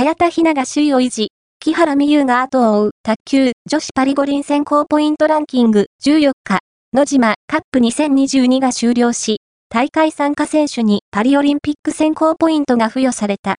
早田ひなが首位を維持、木原美優が後を追う卓球女子パリ五輪選考ポイントランキング14日、野島カップ2022が終了し、大会参加選手にパリオリンピック選考ポイントが付与された。